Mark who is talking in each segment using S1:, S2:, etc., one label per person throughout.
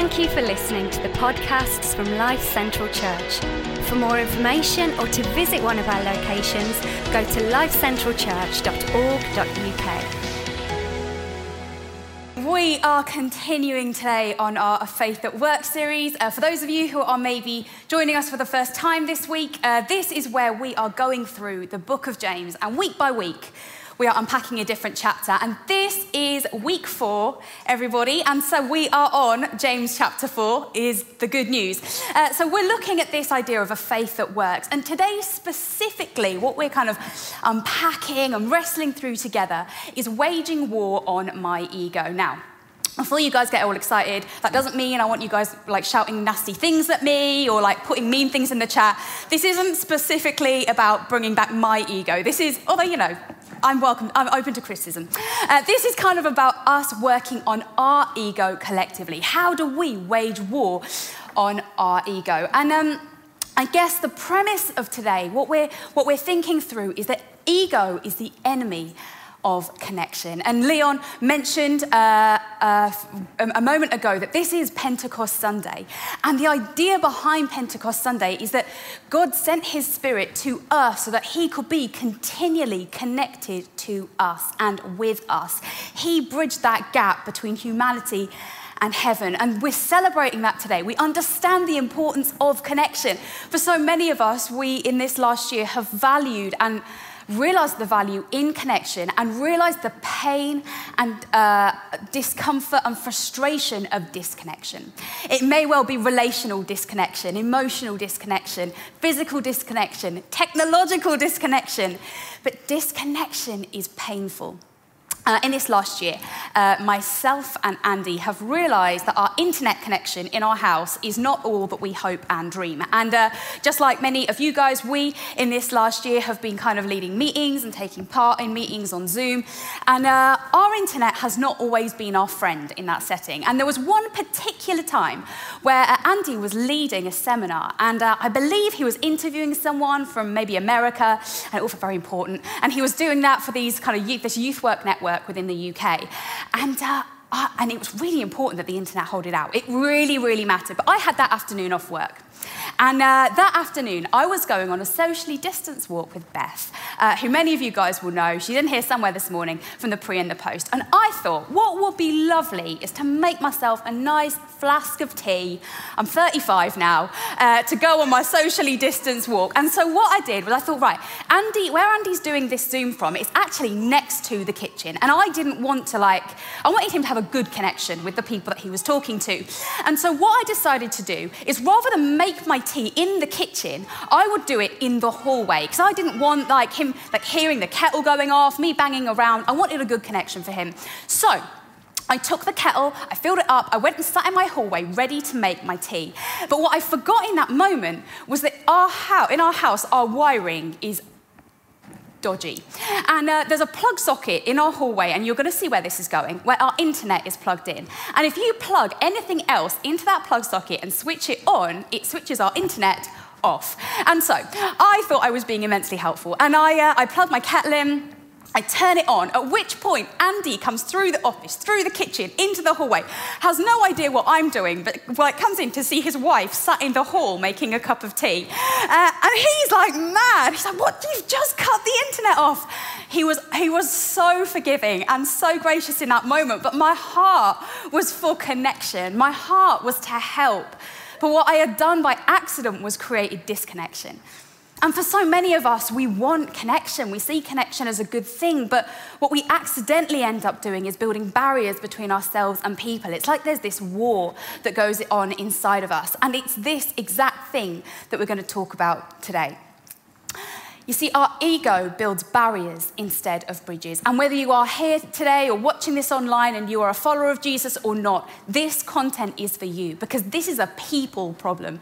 S1: Thank you for listening to the podcasts from Life Central Church. For more information or to visit one of our locations, go to lifecentralchurch.org.uk.
S2: We are continuing today on our Faith at Work series. Uh, for those of you who are maybe joining us for the first time this week, uh, this is where we are going through the book of James, and week by week, we are unpacking a different chapter. And this is week four, everybody. And so we are on James chapter four, is the good news. Uh, so we're looking at this idea of a faith that works. And today, specifically, what we're kind of unpacking and wrestling through together is waging war on my ego. Now, before you guys get all excited, that doesn't mean I want you guys like shouting nasty things at me or like putting mean things in the chat. This isn't specifically about bringing back my ego. This is, although, you know, I'm welcome, I'm open to criticism. Uh, this is kind of about us working on our ego collectively. How do we wage war on our ego? And um, I guess the premise of today, what we're, what we're thinking through, is that ego is the enemy of connection. And Leon mentioned uh, uh, a moment ago that this is Pentecost Sunday. And the idea behind Pentecost Sunday is that God sent his spirit to us so that he could be continually connected to us and with us. He bridged that gap between humanity and heaven. And we're celebrating that today. We understand the importance of connection. For so many of us, we in this last year have valued and realized the value in connection and realize the pain and uh, discomfort and frustration of disconnection. It may well be relational disconnection, emotional disconnection, physical disconnection, technological disconnection, but disconnection is painful. Uh, in this last year, uh, myself and Andy have realized that our internet connection in our house is not all that we hope and dream. And uh, just like many of you guys, we in this last year have been kind of leading meetings and taking part in meetings on Zoom. And uh, our internet has not always been our friend in that setting. And there was one particular time where uh, Andy was leading a seminar, and uh, I believe he was interviewing someone from maybe America, and all very important. And he was doing that for these kind of youth, this youth work network work within the UK. And, uh, uh, and it was really important that the internet hold it out. It really, really mattered. But I had that afternoon off work. And uh, that afternoon, I was going on a socially distanced walk with Beth, uh, who many of you guys will know. She's in here somewhere this morning from the pre and the post. And I thought, what would be lovely is to make myself a nice flask of tea. I'm 35 now, uh, to go on my socially distanced walk. And so what I did was I thought, right, Andy, where Andy's doing this Zoom from, it's actually next to the kitchen. And I didn't want to like, I wanted him to have a good connection with the people that he was talking to. And so what I decided to do is rather than make my tea in the kitchen, I would do it in the hallway because I didn't want like him like hearing the kettle going off, me banging around. I wanted a good connection for him. So I took the kettle, I filled it up, I went and sat in my hallway ready to make my tea. But what I forgot in that moment was that our house, in our house, our wiring is dodgy. And uh, there's a plug socket in our hallway, and you're going to see where this is going, where our internet is plugged in. And if you plug anything else into that plug socket and switch it on, it switches our internet off. And so I thought I was being immensely helpful, and I, uh, I plugged my kettle in. I turn it on, at which point Andy comes through the office, through the kitchen, into the hallway, has no idea what I'm doing, but well, it comes in to see his wife sat in the hall making a cup of tea. Uh, and he's like mad. He's like, What? You've just cut the internet off. He was, he was so forgiving and so gracious in that moment, but my heart was for connection. My heart was to help. But what I had done by accident was created disconnection. And for so many of us, we want connection. We see connection as a good thing, but what we accidentally end up doing is building barriers between ourselves and people. It's like there's this war that goes on inside of us. And it's this exact thing that we're going to talk about today. You see, our ego builds barriers instead of bridges. And whether you are here today or watching this online and you are a follower of Jesus or not, this content is for you because this is a people problem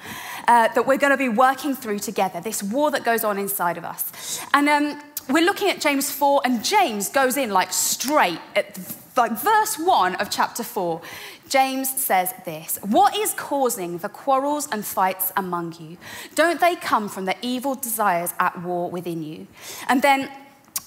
S2: uh, that we're going to be working through together, this war that goes on inside of us. And um, we're looking at James 4, and James goes in like straight at like verse 1 of chapter 4. James says this What is causing the quarrels and fights among you? Don't they come from the evil desires at war within you? And then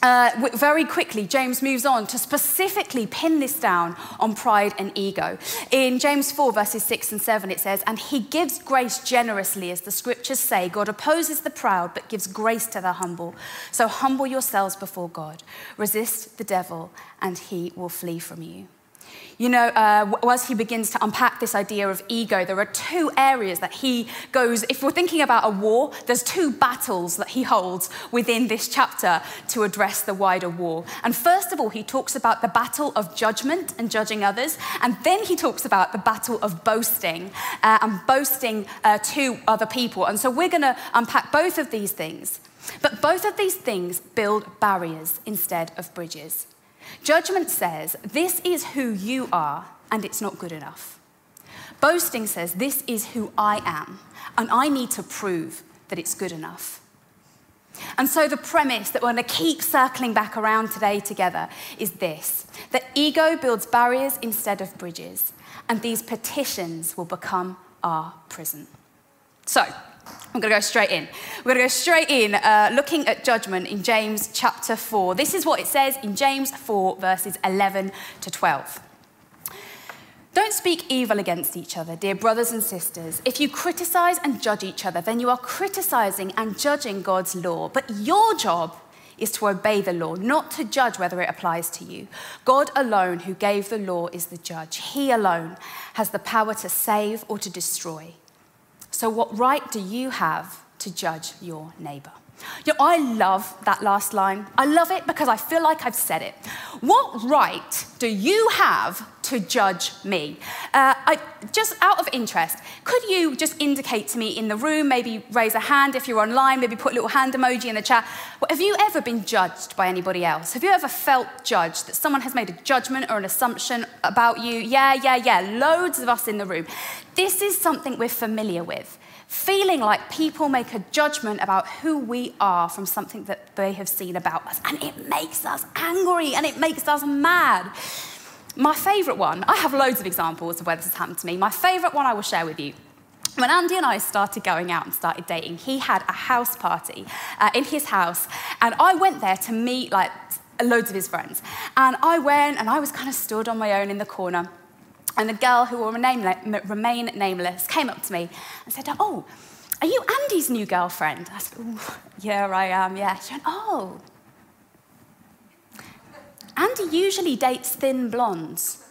S2: uh, very quickly, James moves on to specifically pin this down on pride and ego. In James 4, verses 6 and 7, it says, And he gives grace generously, as the scriptures say. God opposes the proud, but gives grace to the humble. So humble yourselves before God. Resist the devil, and he will flee from you. You know, uh, as he begins to unpack this idea of ego, there are two areas that he goes, if we're thinking about a war, there's two battles that he holds within this chapter to address the wider war. And first of all, he talks about the battle of judgment and judging others. And then he talks about the battle of boasting uh, and boasting uh, to other people. And so we're going to unpack both of these things. But both of these things build barriers instead of bridges. Judgment says, This is who you are, and it's not good enough. Boasting says, This is who I am, and I need to prove that it's good enough. And so, the premise that we're going to keep circling back around today together is this that ego builds barriers instead of bridges, and these petitions will become our prison. So, I'm going to go straight in. We're going to go straight in uh, looking at judgment in James chapter 4. This is what it says in James 4, verses 11 to 12. Don't speak evil against each other, dear brothers and sisters. If you criticize and judge each other, then you are criticizing and judging God's law. But your job is to obey the law, not to judge whether it applies to you. God alone, who gave the law, is the judge. He alone has the power to save or to destroy. So, what right do you have to judge your neighbor? You know, I love that last line. I love it because I feel like I've said it. What right do you have to judge me? Uh, I, just out of interest, could you just indicate to me in the room, maybe raise a hand if you're online, maybe put a little hand emoji in the chat? Have you ever been judged by anybody else? Have you ever felt judged that someone has made a judgment or an assumption about you? Yeah, yeah, yeah. Loads of us in the room. This is something we're familiar with feeling like people make a judgment about who we are from something that they have seen about us. And it makes us angry and it makes us mad. My favourite one, I have loads of examples of where this has happened to me. My favourite one I will share with you. When Andy and I started going out and started dating, he had a house party uh, in his house, and I went there to meet like loads of his friends. And I went and I was kind of stood on my own in the corner. And the girl who will remain, nameless came up to me and said, Oh, are you Andy's new girlfriend? I said, yeah, I am, yeah. She went, Oh. Andy usually dates thin blondes.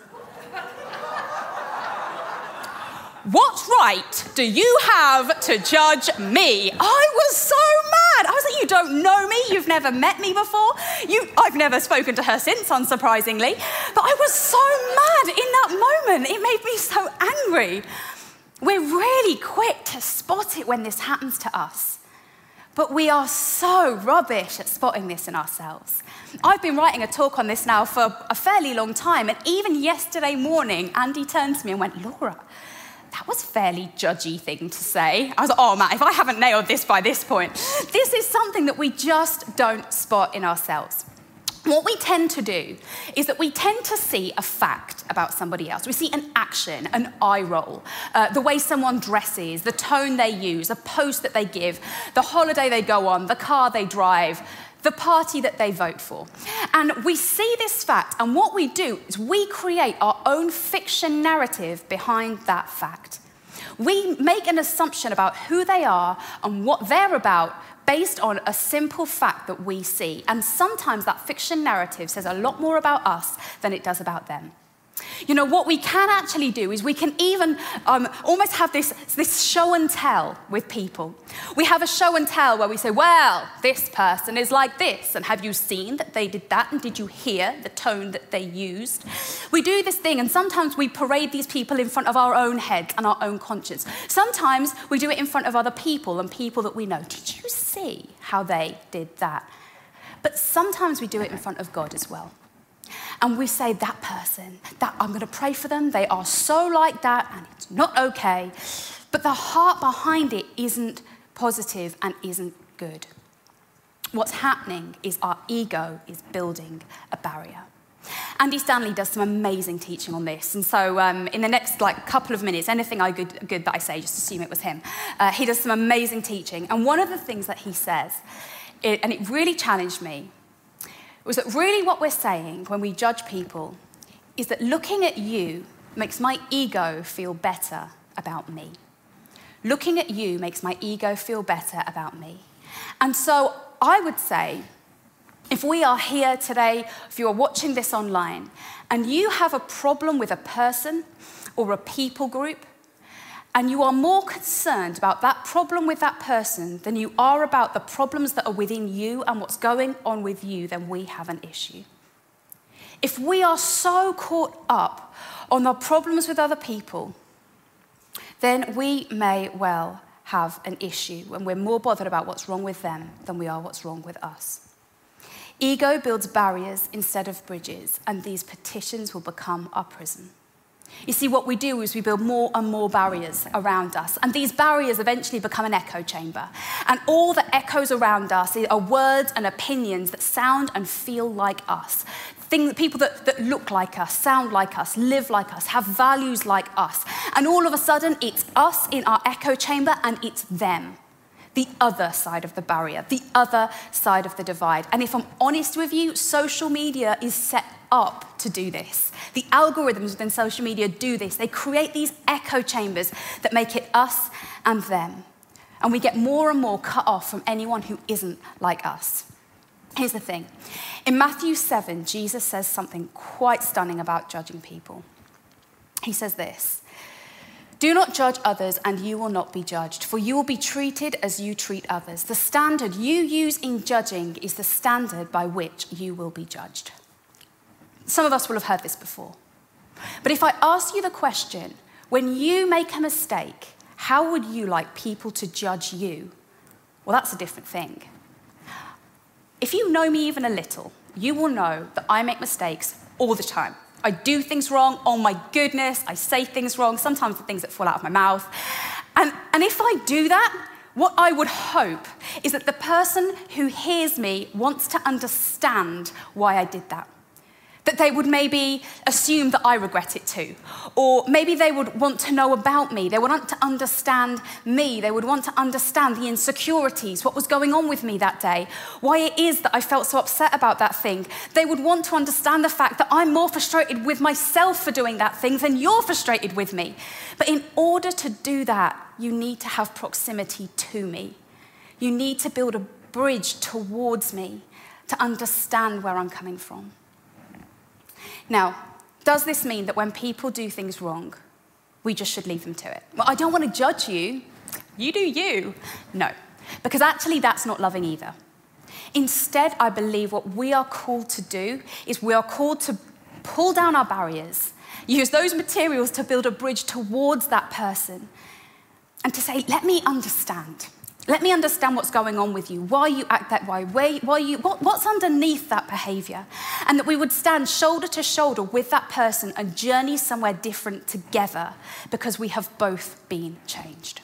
S2: What right do you have to judge me? I was so mad. I was like, You don't know me. You've never met me before. You, I've never spoken to her since, unsurprisingly. But I was so mad in that moment. It made me so angry. We're really quick to spot it when this happens to us. But we are so rubbish at spotting this in ourselves. I've been writing a talk on this now for a fairly long time, and even yesterday morning, Andy turned to me and went, Laura, that was a fairly judgy thing to say. I was like, oh man, if I haven't nailed this by this point, this is something that we just don't spot in ourselves. What we tend to do is that we tend to see a fact about somebody else. We see an action, an eye roll, uh, the way someone dresses, the tone they use, a post that they give, the holiday they go on, the car they drive, the party that they vote for. And we see this fact, and what we do is we create our own fiction narrative behind that fact. We make an assumption about who they are and what they're about based on a simple fact that we see. And sometimes that fiction narrative says a lot more about us than it does about them. You know, what we can actually do is we can even um, almost have this, this show and tell with people. We have a show and tell where we say, well, this person is like this, and have you seen that they did that, and did you hear the tone that they used? We do this thing, and sometimes we parade these people in front of our own heads and our own conscience. Sometimes we do it in front of other people and people that we know. Did you see how they did that? But sometimes we do it in front of God as well and we say, that person, that I'm going to pray for them, they are so like that, and it's not okay. But the heart behind it isn't positive and isn't good. What's happening is our ego is building a barrier. Andy Stanley does some amazing teaching on this. And so, um, in the next like couple of minutes, anything I good, good that I say, just assume it was him. Uh, he does some amazing teaching. And one of the things that he says, it, and it really challenged me, was that really what we're saying when we judge people is that looking at you makes my ego feel better about me. Looking at you makes my ego feel better about me. And so I would say, if we are here today, if you are watching this online, and you have a problem with a person or a people group, and you are more concerned about that problem with that person than you are about the problems that are within you and what's going on with you, then we have an issue. If we are so caught up on the problems with other people, then we may well have an issue when we're more bothered about what's wrong with them than we are what's wrong with us. Ego builds barriers instead of bridges, and these petitions will become our prison. You see, what we do is we build more and more barriers around us, and these barriers eventually become an echo chamber. And all that echoes around us are words and opinions that sound and feel like us. Things, people that, that look like us, sound like us, live like us, have values like us. And all of a sudden, it's us in our echo chamber and it's them the other side of the barrier, the other side of the divide. And if I'm honest with you, social media is set up to do this. The algorithms within social media do this. They create these echo chambers that make it us and them. And we get more and more cut off from anyone who isn't like us. Here's the thing in Matthew 7, Jesus says something quite stunning about judging people. He says this do not judge others, and you will not be judged, for you will be treated as you treat others. The standard you use in judging is the standard by which you will be judged. Some of us will have heard this before. But if I ask you the question, when you make a mistake, how would you like people to judge you? Well, that's a different thing. If you know me even a little, you will know that I make mistakes all the time. I do things wrong. Oh my goodness, I say things wrong, sometimes the things that fall out of my mouth. And, and if I do that, what I would hope is that the person who hears me wants to understand why I did that that they would maybe assume that I regret it too. Or maybe they would want to know about me. They would want to understand me. They would want to understand the insecurities, what was going on with me that day, why it is that I felt so upset about that thing. They would want to understand the fact that I'm more frustrated with myself for doing that thing than you're frustrated with me. But in order to do that, you need to have proximity to me. You need to build a bridge towards me to understand where I'm coming from. Now, does this mean that when people do things wrong, we just should leave them to it? Well, I don't want to judge you. You do you. No, because actually, that's not loving either. Instead, I believe what we are called to do is we are called to pull down our barriers, use those materials to build a bridge towards that person, and to say, let me understand. Let me understand what's going on with you, why you act that way, why, why you, what, what's underneath that behavior. And that we would stand shoulder to shoulder with that person and journey somewhere different together because we have both been changed.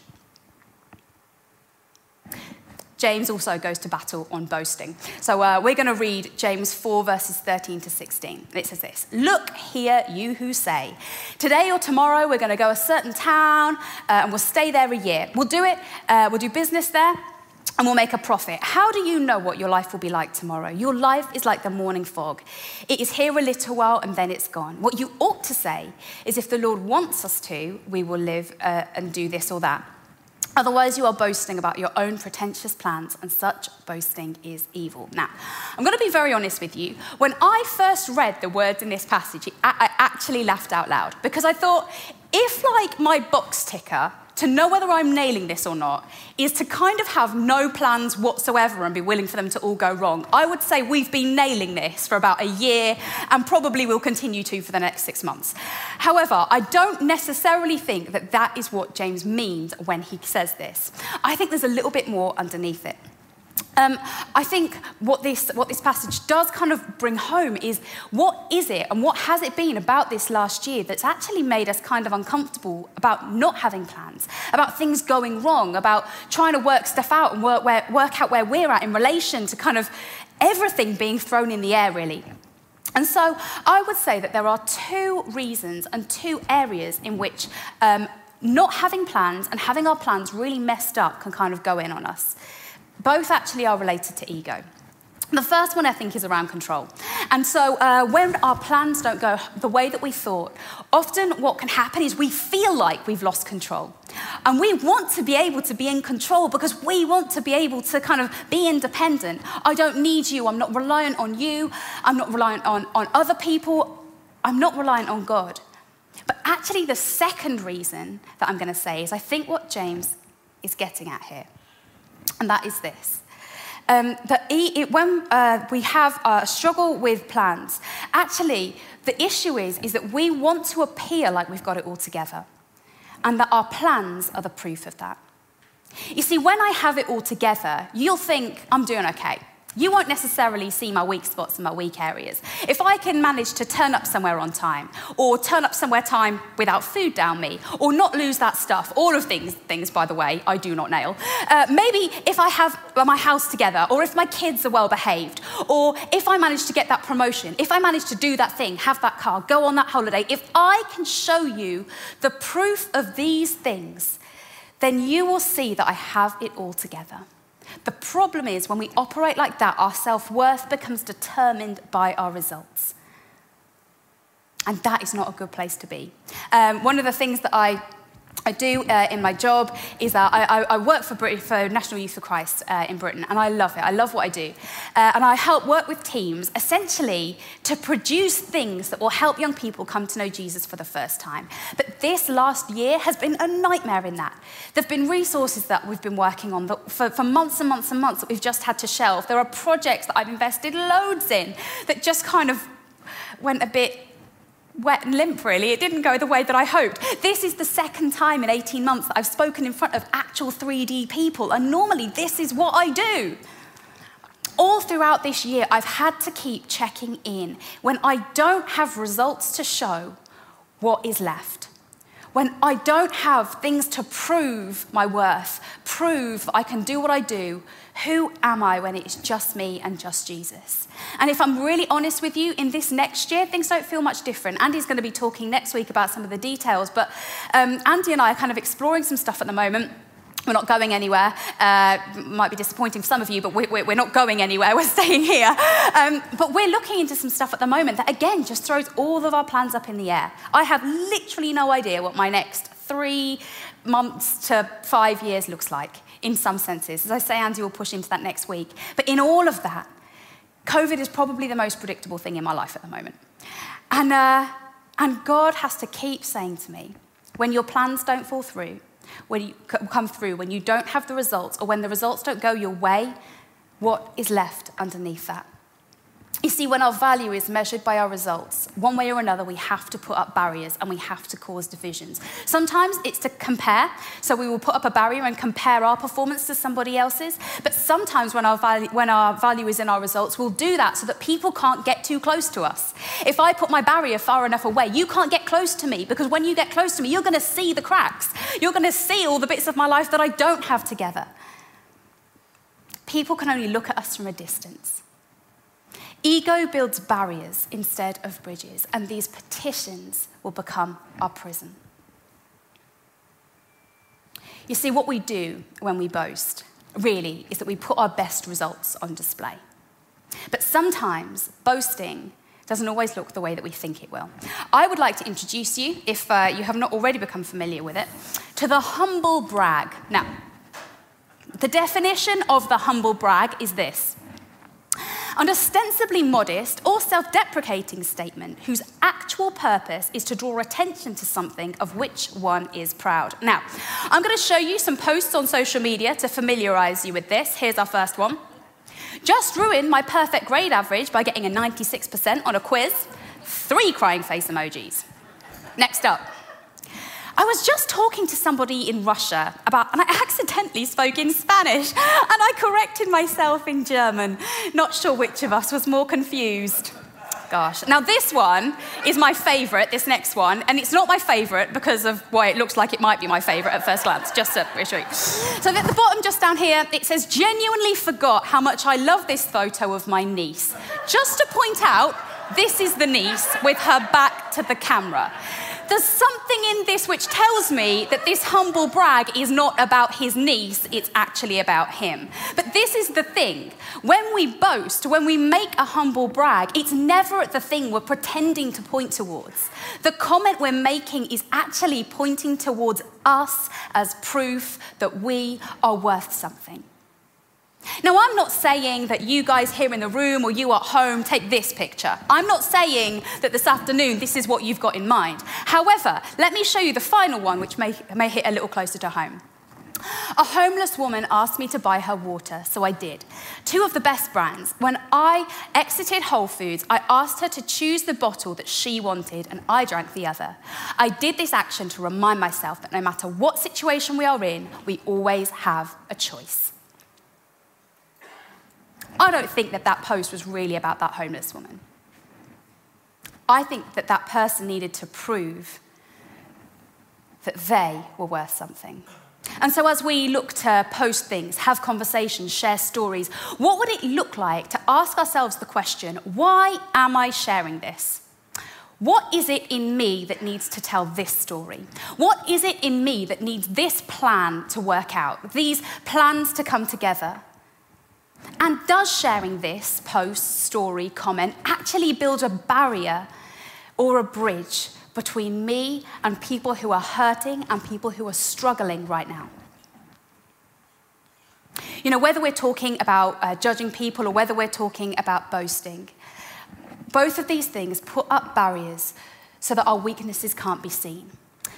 S2: James also goes to battle on boasting. So uh, we're going to read James 4, verses 13 to 16. It says this Look here, you who say, Today or tomorrow we're going to go a certain town uh, and we'll stay there a year. We'll do it, uh, we'll do business there. And we'll make a profit. How do you know what your life will be like tomorrow? Your life is like the morning fog. It is here a little while and then it's gone. What you ought to say is if the Lord wants us to, we will live uh, and do this or that. Otherwise, you are boasting about your own pretentious plans, and such boasting is evil. Now, I'm going to be very honest with you. When I first read the words in this passage, I actually laughed out loud because I thought, if like my box ticker to know whether I'm nailing this or not is to kind of have no plans whatsoever and be willing for them to all go wrong. I would say we've been nailing this for about a year and probably will continue to for the next six months. However, I don't necessarily think that that is what James means when he says this. I think there's a little bit more underneath it. Um, I think what this, what this passage does kind of bring home is what is it and what has it been about this last year that's actually made us kind of uncomfortable about not having plans, about things going wrong, about trying to work stuff out and work, where, work out where we're at in relation to kind of everything being thrown in the air, really. And so I would say that there are two reasons and two areas in which um, not having plans and having our plans really messed up can kind of go in on us. Both actually are related to ego. The first one I think is around control. And so uh, when our plans don't go the way that we thought, often what can happen is we feel like we've lost control. And we want to be able to be in control because we want to be able to kind of be independent. I don't need you. I'm not reliant on you. I'm not reliant on, on other people. I'm not reliant on God. But actually, the second reason that I'm going to say is I think what James is getting at here, and that is this um, that it, when uh, we have a struggle with plans, actually, the issue is, is that we want to appear like we've got it all together, and that our plans are the proof of that. You see, when I have it all together, you'll think I'm doing okay. You won't necessarily see my weak spots and my weak areas. If I can manage to turn up somewhere on time, or turn up somewhere time without food down me, or not lose that stuff, all of things, things by the way, I do not nail. Uh, maybe if I have my house together, or if my kids are well behaved, or if I manage to get that promotion, if I manage to do that thing, have that car, go on that holiday, if I can show you the proof of these things, then you will see that I have it all together. The problem is when we operate like that, our self worth becomes determined by our results. And that is not a good place to be. Um, one of the things that I I do uh, in my job is that I, I work for, Brit- for National Youth for Christ uh, in Britain, and I love it. I love what I do. Uh, and I help work with teams essentially to produce things that will help young people come to know Jesus for the first time. But this last year has been a nightmare in that. There have been resources that we've been working on that for, for months and months and months that we've just had to shelve. There are projects that I've invested loads in that just kind of went a bit wet and limp, really. It didn't go the way that I hoped. This is the second time in 18 months that I've spoken in front of actual 3D people, and normally this is what I do. All throughout this year, I've had to keep checking in. When I don't have results to show, what is left? When I don't have things to prove my worth, prove I can do what I do, who am I when it's just me and just Jesus? And if I'm really honest with you, in this next year, things don't feel much different. Andy's going to be talking next week about some of the details, but um, Andy and I are kind of exploring some stuff at the moment. We're not going anywhere. Uh, might be disappointing for some of you, but we, are not going anywhere. We're staying here. Um, but we're looking into some stuff at the moment that, again, just throws all of our plans up in the air. I have literally no idea what my next three months to five years looks like in some senses. As I say, Andy will push into that next week. But in all of that, COVID is probably the most predictable thing in my life at the moment. And, uh, and God has to keep saying to me, when your plans don't fall through, when you come through, when you don't have the results, or when the results don't go your way, what is left underneath that? You see, when our value is measured by our results, one way or another, we have to put up barriers and we have to cause divisions. Sometimes it's to compare, so we will put up a barrier and compare our performance to somebody else's. But sometimes, when our, value, when our value is in our results, we'll do that so that people can't get too close to us. If I put my barrier far enough away, you can't get close to me because when you get close to me, you're going to see the cracks. You're going to see all the bits of my life that I don't have together. People can only look at us from a distance. Ego builds barriers instead of bridges, and these petitions will become our prison. You see, what we do when we boast really is that we put our best results on display. But sometimes boasting doesn't always look the way that we think it will. I would like to introduce you, if uh, you have not already become familiar with it, to the humble brag. Now, the definition of the humble brag is this an ostensibly modest or self deprecating statement whose actual purpose is to draw attention to something of which one is proud. Now, I'm going to show you some posts on social media to familiarize you with this. Here's our first one. Just ruined my perfect grade average by getting a 96% on a quiz. Three crying face emojis. Next up. I was just talking to somebody in Russia about, and I accidentally spoke in Spanish, and I corrected myself in German. Not sure which of us was more confused. Gosh. Now, this one is my favorite, this next one, and it's not my favorite because of why it looks like it might be my favorite at first glance, just to reassure you. So, at the bottom, just down here, it says, genuinely forgot how much I love this photo of my niece. Just to point out, this is the niece with her back to the camera. There's something in this which tells me that this humble brag is not about his niece, it's actually about him. But this is the thing when we boast, when we make a humble brag, it's never at the thing we're pretending to point towards. The comment we're making is actually pointing towards us as proof that we are worth something. Now, I'm not saying that you guys here in the room or you at home take this picture. I'm not saying that this afternoon this is what you've got in mind. However, let me show you the final one, which may, may hit a little closer to home. A homeless woman asked me to buy her water, so I did. Two of the best brands. When I exited Whole Foods, I asked her to choose the bottle that she wanted, and I drank the other. I did this action to remind myself that no matter what situation we are in, we always have a choice. I don't think that that post was really about that homeless woman. I think that that person needed to prove that they were worth something. And so, as we look to post things, have conversations, share stories, what would it look like to ask ourselves the question why am I sharing this? What is it in me that needs to tell this story? What is it in me that needs this plan to work out, these plans to come together? And does sharing this post, story, comment actually build a barrier or a bridge between me and people who are hurting and people who are struggling right now? You know, whether we're talking about uh, judging people or whether we're talking about boasting, both of these things put up barriers so that our weaknesses can't be seen.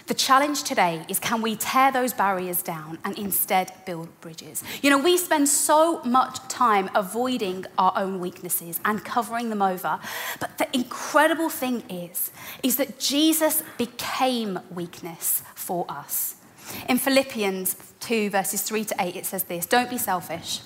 S2: The challenge today is can we tear those barriers down and instead build bridges? You know, we spend so much time avoiding our own weaknesses and covering them over. But the incredible thing is, is that Jesus became weakness for us. In Philippians 2, verses 3 to 8, it says this Don't be selfish.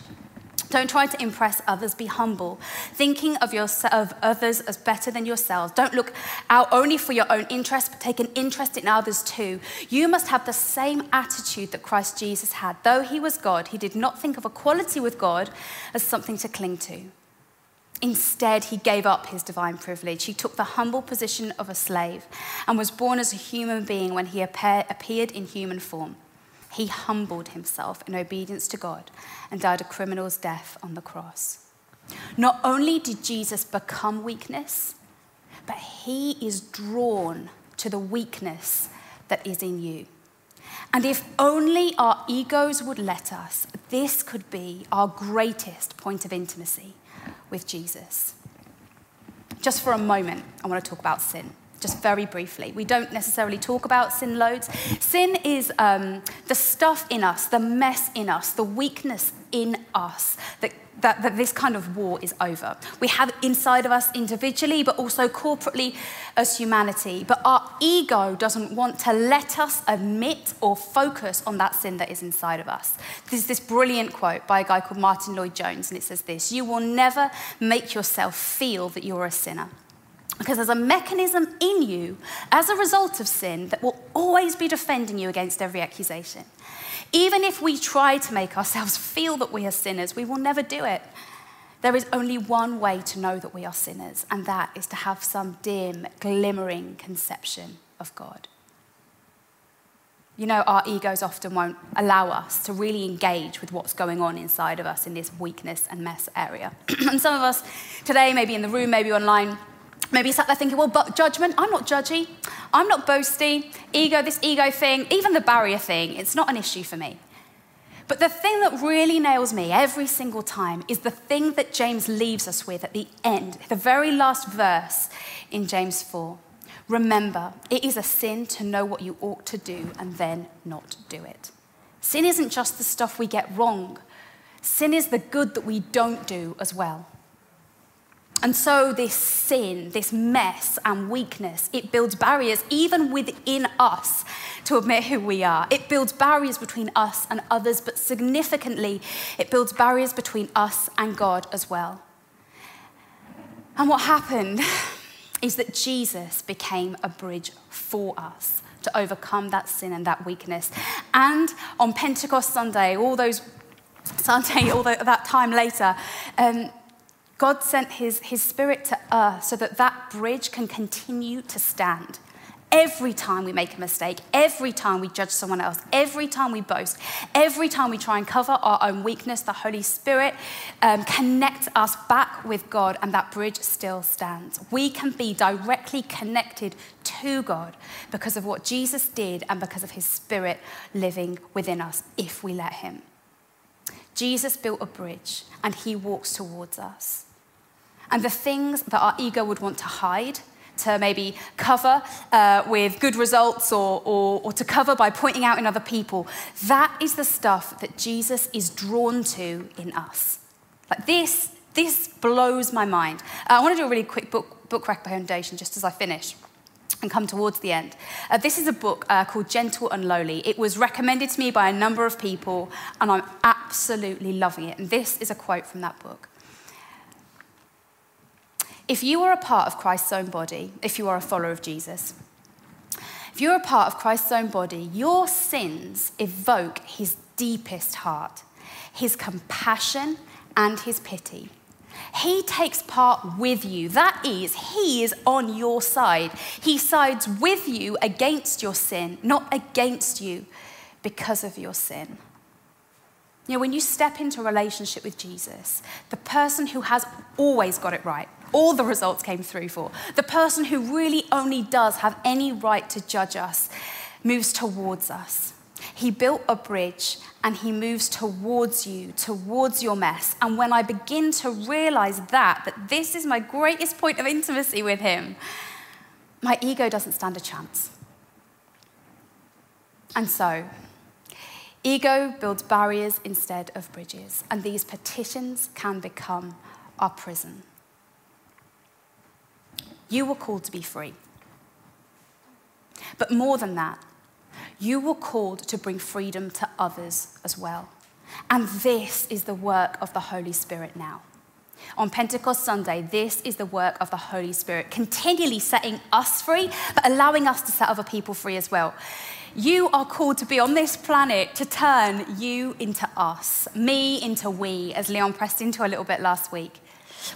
S2: Don't try to impress others, be humble. Thinking of, your, of others as better than yourselves. Don't look out only for your own interest, but take an interest in others too. You must have the same attitude that Christ Jesus had. Though he was God, he did not think of equality with God as something to cling to. Instead, he gave up his divine privilege. He took the humble position of a slave and was born as a human being when he appeared in human form he humbled himself in obedience to God and died a criminal's death on the cross. Not only did Jesus become weakness, but he is drawn to the weakness that is in you. And if only our egos would let us, this could be our greatest point of intimacy with Jesus. Just for a moment, I want to talk about sin just very briefly. We don't necessarily talk about sin loads. Sin is um, the stuff in us, the mess in us, the weakness in us that, that, that this kind of war is over. We have inside of us individually, but also corporately as humanity. But our ego doesn't want to let us admit or focus on that sin that is inside of us. There's this brilliant quote by a guy called Martyn Lloyd-Jones, and it says this You will never make yourself feel that you're a sinner. Because there's a mechanism in you as a result of sin that will always be defending you against every accusation. Even if we try to make ourselves feel that we are sinners, we will never do it. There is only one way to know that we are sinners, and that is to have some dim, glimmering conception of God. You know, our egos often won't allow us to really engage with what's going on inside of us in this weakness and mess area. and some of us today, maybe in the room, maybe online, Maybe you sat there thinking, well, but judgment, I'm not judgy. I'm not boasty. Ego, this ego thing, even the barrier thing, it's not an issue for me. But the thing that really nails me every single time is the thing that James leaves us with at the end, the very last verse in James 4. Remember, it is a sin to know what you ought to do and then not do it. Sin isn't just the stuff we get wrong, sin is the good that we don't do as well. And so, this sin, this mess and weakness, it builds barriers even within us to admit who we are. It builds barriers between us and others, but significantly, it builds barriers between us and God as well. And what happened is that Jesus became a bridge for us to overcome that sin and that weakness. And on Pentecost Sunday, all those Sunday, all that time later, um, God sent his, his spirit to earth so that that bridge can continue to stand Every time we make a mistake, every time we judge someone else, every time we boast, every time we try and cover our own weakness, the Holy Spirit um, connects us back with God, and that bridge still stands. We can be directly connected to God because of what Jesus did and because of his Spirit living within us if we let him. Jesus built a bridge and he walks towards us. And the things that our ego would want to hide, to maybe cover uh, with good results or, or, or to cover by pointing out in other people. That is the stuff that Jesus is drawn to in us. Like this, this blows my mind. Uh, I want to do a really quick book, book recommendation just as I finish and come towards the end. Uh, this is a book uh, called Gentle and Lowly. It was recommended to me by a number of people, and I'm absolutely loving it. And this is a quote from that book. If you are a part of Christ's own body, if you are a follower of Jesus, if you're a part of Christ's own body, your sins evoke his deepest heart, his compassion, and his pity. He takes part with you. That is, He is on your side. He sides with you against your sin, not against you because of your sin. You know, when you step into a relationship with Jesus, the person who has always got it right, all the results came through for, the person who really only does have any right to judge us, moves towards us. He built a bridge and he moves towards you, towards your mess. And when I begin to realize that, that this is my greatest point of intimacy with him, my ego doesn't stand a chance. And so, Ego builds barriers instead of bridges, and these petitions can become our prison. You were called to be free. But more than that, you were called to bring freedom to others as well. And this is the work of the Holy Spirit now. On Pentecost Sunday, this is the work of the Holy Spirit, continually setting us free, but allowing us to set other people free as well. You are called to be on this planet to turn you into us, me into we, as Leon pressed into a little bit last week.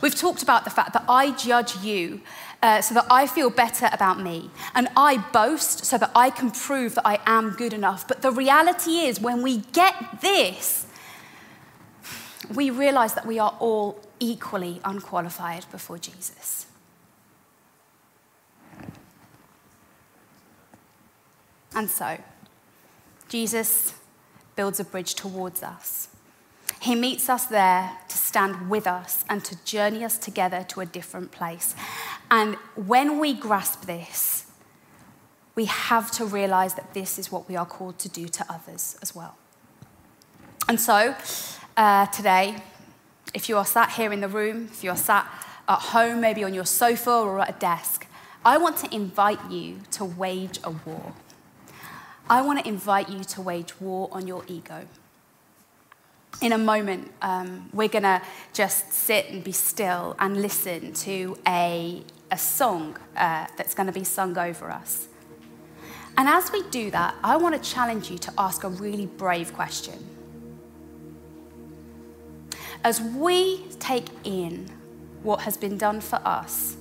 S2: We've talked about the fact that I judge you uh, so that I feel better about me, and I boast so that I can prove that I am good enough. But the reality is, when we get this, we realize that we are all equally unqualified before Jesus. And so, Jesus builds a bridge towards us. He meets us there to stand with us and to journey us together to a different place. And when we grasp this, we have to realize that this is what we are called to do to others as well. And so, uh, today, if you are sat here in the room, if you are sat at home, maybe on your sofa or at a desk, I want to invite you to wage a war. I want to invite you to wage war on your ego. In a moment, um, we're going to just sit and be still and listen to a, a song uh, that's going to be sung over us. And as we do that, I want to challenge you to ask a really brave question. As we take in what has been done for us,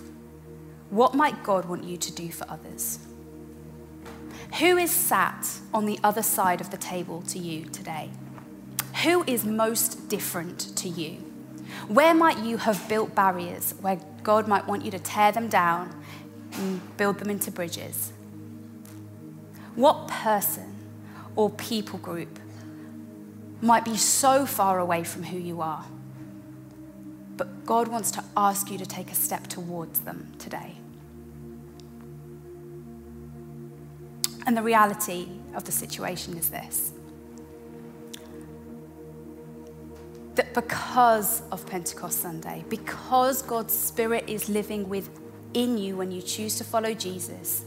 S2: what might God want you to do for others? Who is sat on the other side of the table to you today? Who is most different to you? Where might you have built barriers where God might want you to tear them down and build them into bridges? What person or people group might be so far away from who you are? But God wants to ask you to take a step towards them today. And the reality of the situation is this that because of Pentecost Sunday, because God's Spirit is living within you when you choose to follow Jesus,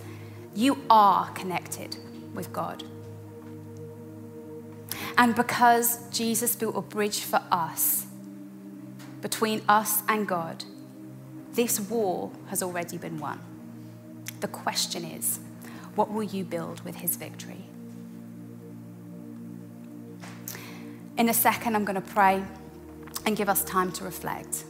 S2: you are connected with God. And because Jesus built a bridge for us, between us and God, this war has already been won. The question is, what will you build with his victory? In a second, I'm going to pray and give us time to reflect.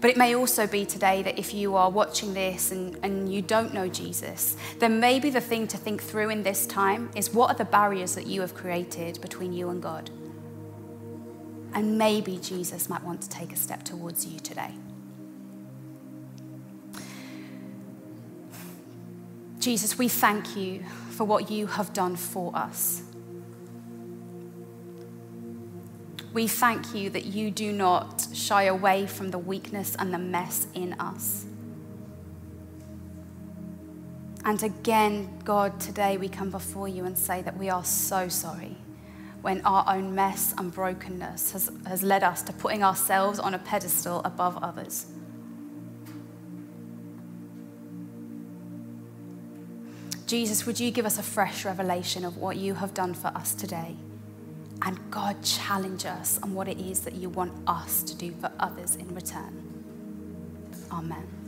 S2: But it may also be today that if you are watching this and, and you don't know Jesus, then maybe the thing to think through in this time is what are the barriers that you have created between you and God? And maybe Jesus might want to take a step towards you today. Jesus, we thank you for what you have done for us. We thank you that you do not shy away from the weakness and the mess in us. And again, God, today we come before you and say that we are so sorry when our own mess and brokenness has, has led us to putting ourselves on a pedestal above others. Jesus, would you give us a fresh revelation of what you have done for us today? And God, challenge us on what it is that you want us to do for others in return. Amen.